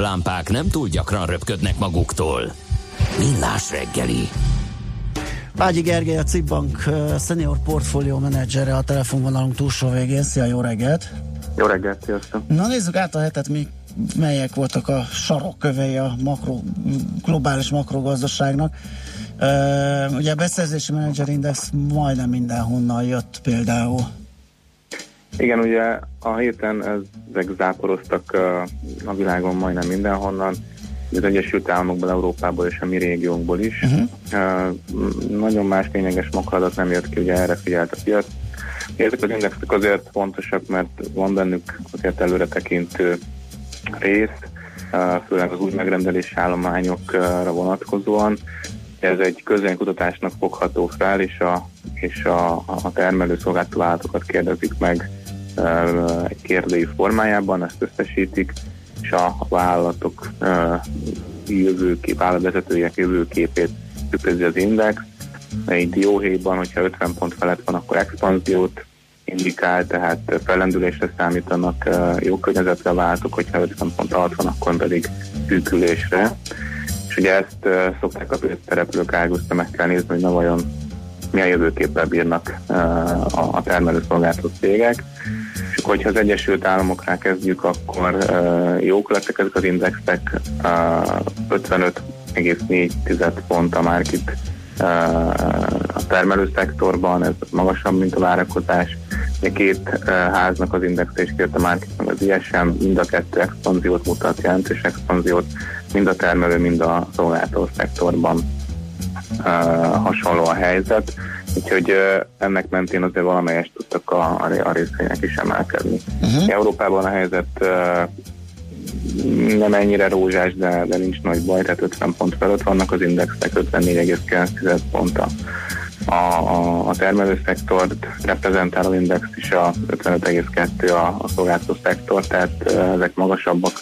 A zseblámpák nem túl gyakran röpködnek maguktól. Millás reggeli. Ágyi Gergely, a Cibbank uh, senior portfólió menedzsere a telefonvonalunk túlsó végén. Szia, jó reggelt! Jó reggelt, sziasztok! Na nézzük át a hetet, mi, melyek voltak a sarokkövei a makro, globális makrogazdaságnak. Uh, ugye a beszerzési menedzserindex majdnem mindenhonnan jött például. Igen, ugye a héten ezek záporoztak uh, a világon majdnem mindenhonnan, az Egyesült Államokból, Európából és a mi régiónkból is. Uh-huh. Uh, nagyon más lényeges makroadat nem jött ki, ugye erre figyelt a piac. Ezek az indexek azért fontosak, mert van bennük azért előre tekintő rész, uh, főleg az új megrendelési állományokra vonatkozóan. Ez egy közönkutatásnak fogható fel, és a, és a, a termelő szolgáltatóvállalatokat kérdezik meg uh, egy kérdői formájában, ezt összesítik, és a vállalatok jövőkép, vállalatvezetőjek jövőképét tükrözi az index. Egy dióhéjban, hogyha 50 pont felett van, akkor expanziót indikál, tehát fellendülésre számítanak, jó környezetre váltok, hogyha 50 pont alatt van, akkor pedig szűkülésre. És ugye ezt szokták a szereplők ágúzta meg kell nézni, hogy na vajon milyen jövőképpel bírnak a termelőszolgáltató cégek. Hogyha az Egyesült Államoknál kezdjük, akkor uh, jók lettek ezek az indexek, uh, 55,4 pont a market uh, a termelőszektorban, ez magasabb, mint a várakozás. A két uh, háznak az indexe is kért a market, meg az ISM, mind a kettő expanziót mutat, jelentős expanziót, mind a termelő, mind a szolgáltató szektorban. Uh, hasonló a helyzet úgyhogy ennek mentén azért valamelyest tudtak a, a, részvények is emelkedni. Uh-huh. Európában a helyzet nem ennyire rózsás, de, de nincs nagy baj, tehát 50 pont felett vannak az indexek, 54,9 pont a, a, a termelőszektort reprezentáló index is a 55,2 a, a szolgáltató szektor, tehát ezek magasabbak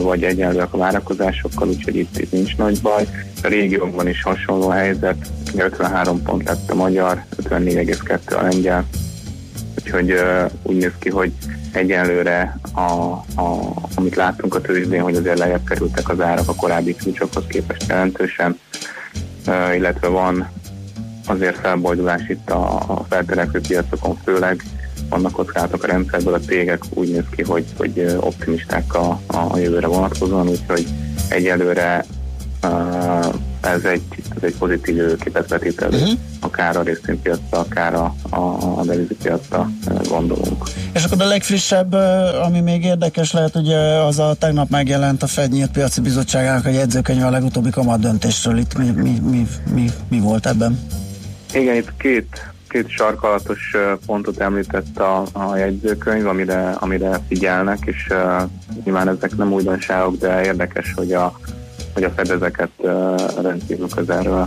vagy egyenlőek a várakozásokkal, úgyhogy itt, itt nincs nagy baj. A régiókban is hasonló helyzet, 53 pont lett a magyar, 54,2 a lengyel, úgyhogy úgy néz ki, hogy egyenlőre, a, a, amit láttunk a tőzsdén, hogy azért lejjebb kerültek az árak a korábbi csúcsokhoz képest jelentősen, illetve van azért felboldulás itt a, a felterekvő piacokon, főleg vannak kockázatok a rendszerből, a cégek úgy néz ki, hogy, hogy optimisták a, a jövőre vonatkozóan, úgyhogy egyelőre uh, ez egy, ez egy pozitív jövőképet vetít elő, uh-huh. akár a részvénypiacra, akár a, a, a devizipiacra gondolunk. És akkor a legfrissebb, ami még érdekes lehet, ugye az a tegnap megjelent a Fed nyílt piaci bizottságának a jegyzőkönyve a legutóbbi kamat döntésről. Itt mi, mi, mi, mi, mi volt ebben? Igen, itt két két sarkalatos pontot említett a, a jegyzőkönyv, amire, amire figyelnek, és uh, nyilván ezek nem újdonságok, de érdekes, hogy a, hogy a Fed ezeket rendkívül közelről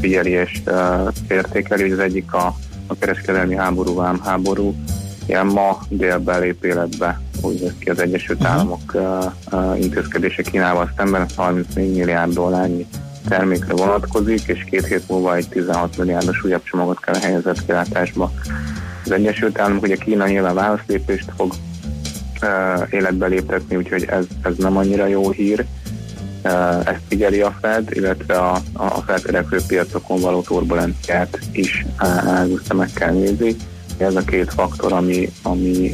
figyeli és értékeli, hogy az egyik a, a kereskedelmi háború, vámháború, ilyen ma délben lép életbe, úgy néz ki az Egyesült uh-huh. Államok intézkedése Kínával szemben, 34 milliárd dollárnyi termékre vonatkozik, és két hét múlva egy 16 milliárdos újabb csomagot kell helyezett kilátásba. Az Egyesült Államok, ugye Kína nyilván válaszlépést fog életbe léptetni, úgyhogy ez, ez nem annyira jó hír. Uh, ezt figyeli a Fed, illetve a, a feltörekvő piacokon való turbulenciát is uh, meg kell nézni. Ez a két faktor, ami, ami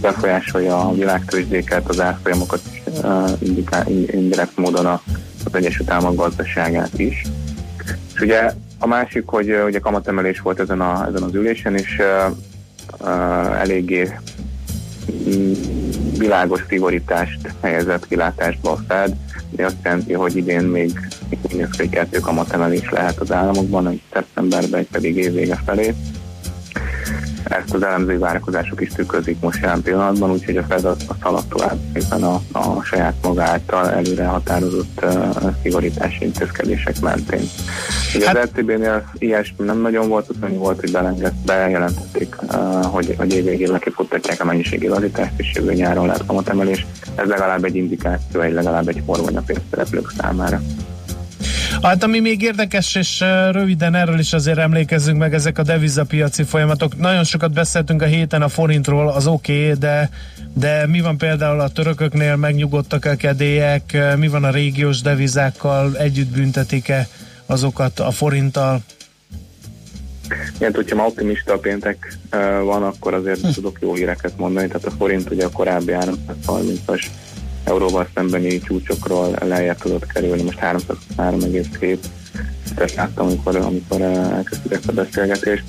befolyásolja a világtőzsdéket, az árfolyamokat uh, indikál, indirekt módon a, az Egyesült Államok gazdaságát is. És ugye a másik, hogy ugye kamatemelés volt ezen, a, ezen az ülésen, és uh, eléggé mm, világos szigorítást helyezett kilátásba a Fed, de azt jelenti, hogy idén még egy kettő kamatemelés lehet az államokban, egy szeptemberben, egy pedig évvége felé. Ezt az elemzői várakozások is tükrözik most jelen pillanatban, úgyhogy a Fed azt haladt tovább éppen a, a saját maga által előre határozott uh, szigorítási intézkedések mentén. Ugye hát... az RTB-nél ilyesmi nem nagyon volt, annyi volt, hogy belenged, bejelentették, uh, hogy, hogy évvégén lekifuttatják a mennyiségi lazítást, és jövő nyáron lehet kamatemelés. Ez legalább egy indikáció, egy legalább egy horgony a pénzszereplők számára. Hát ami még érdekes, és röviden erről is azért emlékezzünk meg, ezek a devizapiaci folyamatok. Nagyon sokat beszéltünk a héten a forintról, az oké, okay, de, de mi van például a törököknél, megnyugodtak a kedélyek, mi van a régiós devizákkal, együtt büntetik-e azokat a forinttal? Igen, hogyha ma optimista a péntek van, akkor azért hm. tudok jó híreket mondani. Tehát a forint ugye a korábbi 330-as euróval szembeni csúcsokról lejjebb tudott kerülni, most 303,7 ezt láttam, amikor, amikor eh, elkezdtük ezt a beszélgetést.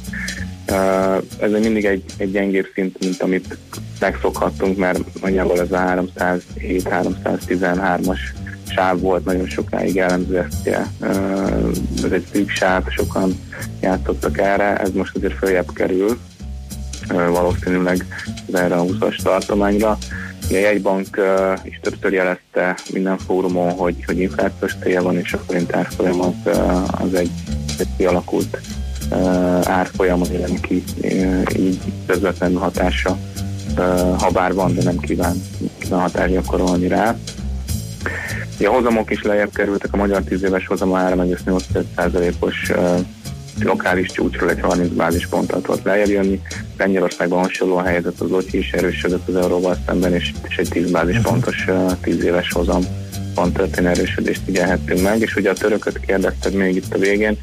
Eh, ez mindig egy, egy gyengébb szint, mint amit megszokhattunk, mert nagyjából ez a 307-313-as sáv volt nagyon sokáig jellemző ezt, eh, ez egy szűk sáv, sokan játszottak erre, ez most azért följebb kerül, valószínűleg erre a 20-as tartományra. A jegybank uh, is többször jelezte minden fórumon, hogy, hogy inflációs célja van, és a forint árfolyam az, uh, az egy, egy kialakult uh, árfolyam, ami nem ki uh, így közvetlenül hatása, uh, ha bár van, de nem kíván, kíván hatást gyakorolni rá. A hozamok is lejjebb kerültek, a magyar 10 éves hozama 3,8%-os uh, lokális csúcsról egy 30 bázisponttal tudott lejjebb jönni. Lengyelországban hasonló a helyzet, az OTI is erősödött az euróval szemben, és, és egy 10 bázispontos uh, 10 éves hozam van történő erősödést figyelhettünk meg, és ugye a törököt kérdezted még itt a végén.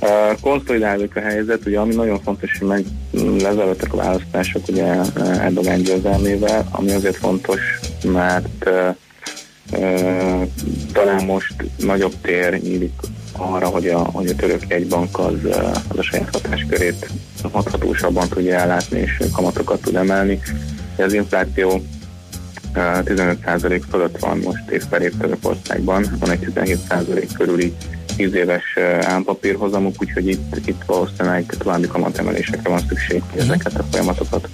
Uh, konszolidálódik a helyzet, ugye ami nagyon fontos, hogy meg lezelőttek a választások ugye Erdogan győzelmével, ami azért fontos, mert uh, uh, talán most nagyobb tér nyílik arra, hogy a, hogy a török jegybank az, az a saját hatáskörét hathatósabban tudja ellátni és kamatokat tud emelni. Az infláció 15% fölött van most év per év Törökországban, van egy 17% körüli 10 éves állampapírhozamuk, úgyhogy itt, itt valószínűleg további kamatemelésekre van szükség, hogy ezeket a folyamatokat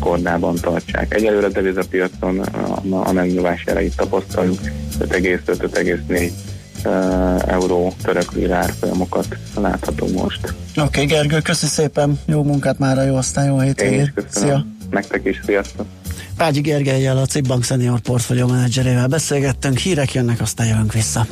kordában tartsák. Egyelőre devizapiacon a, a megnyilvás jeleit tapasztaljuk, 5,5-5,4 euró török árfolyamokat láthatunk most. Oké, okay, Gergő, köszi szépen, jó munkát már, jó aztán jó hétvégét. Szia! Nektek is, sziasztok! Págyi Gergelyel, a Cibbank Senior Portfolio menedzserével beszélgettünk, hírek jönnek, aztán jövünk vissza.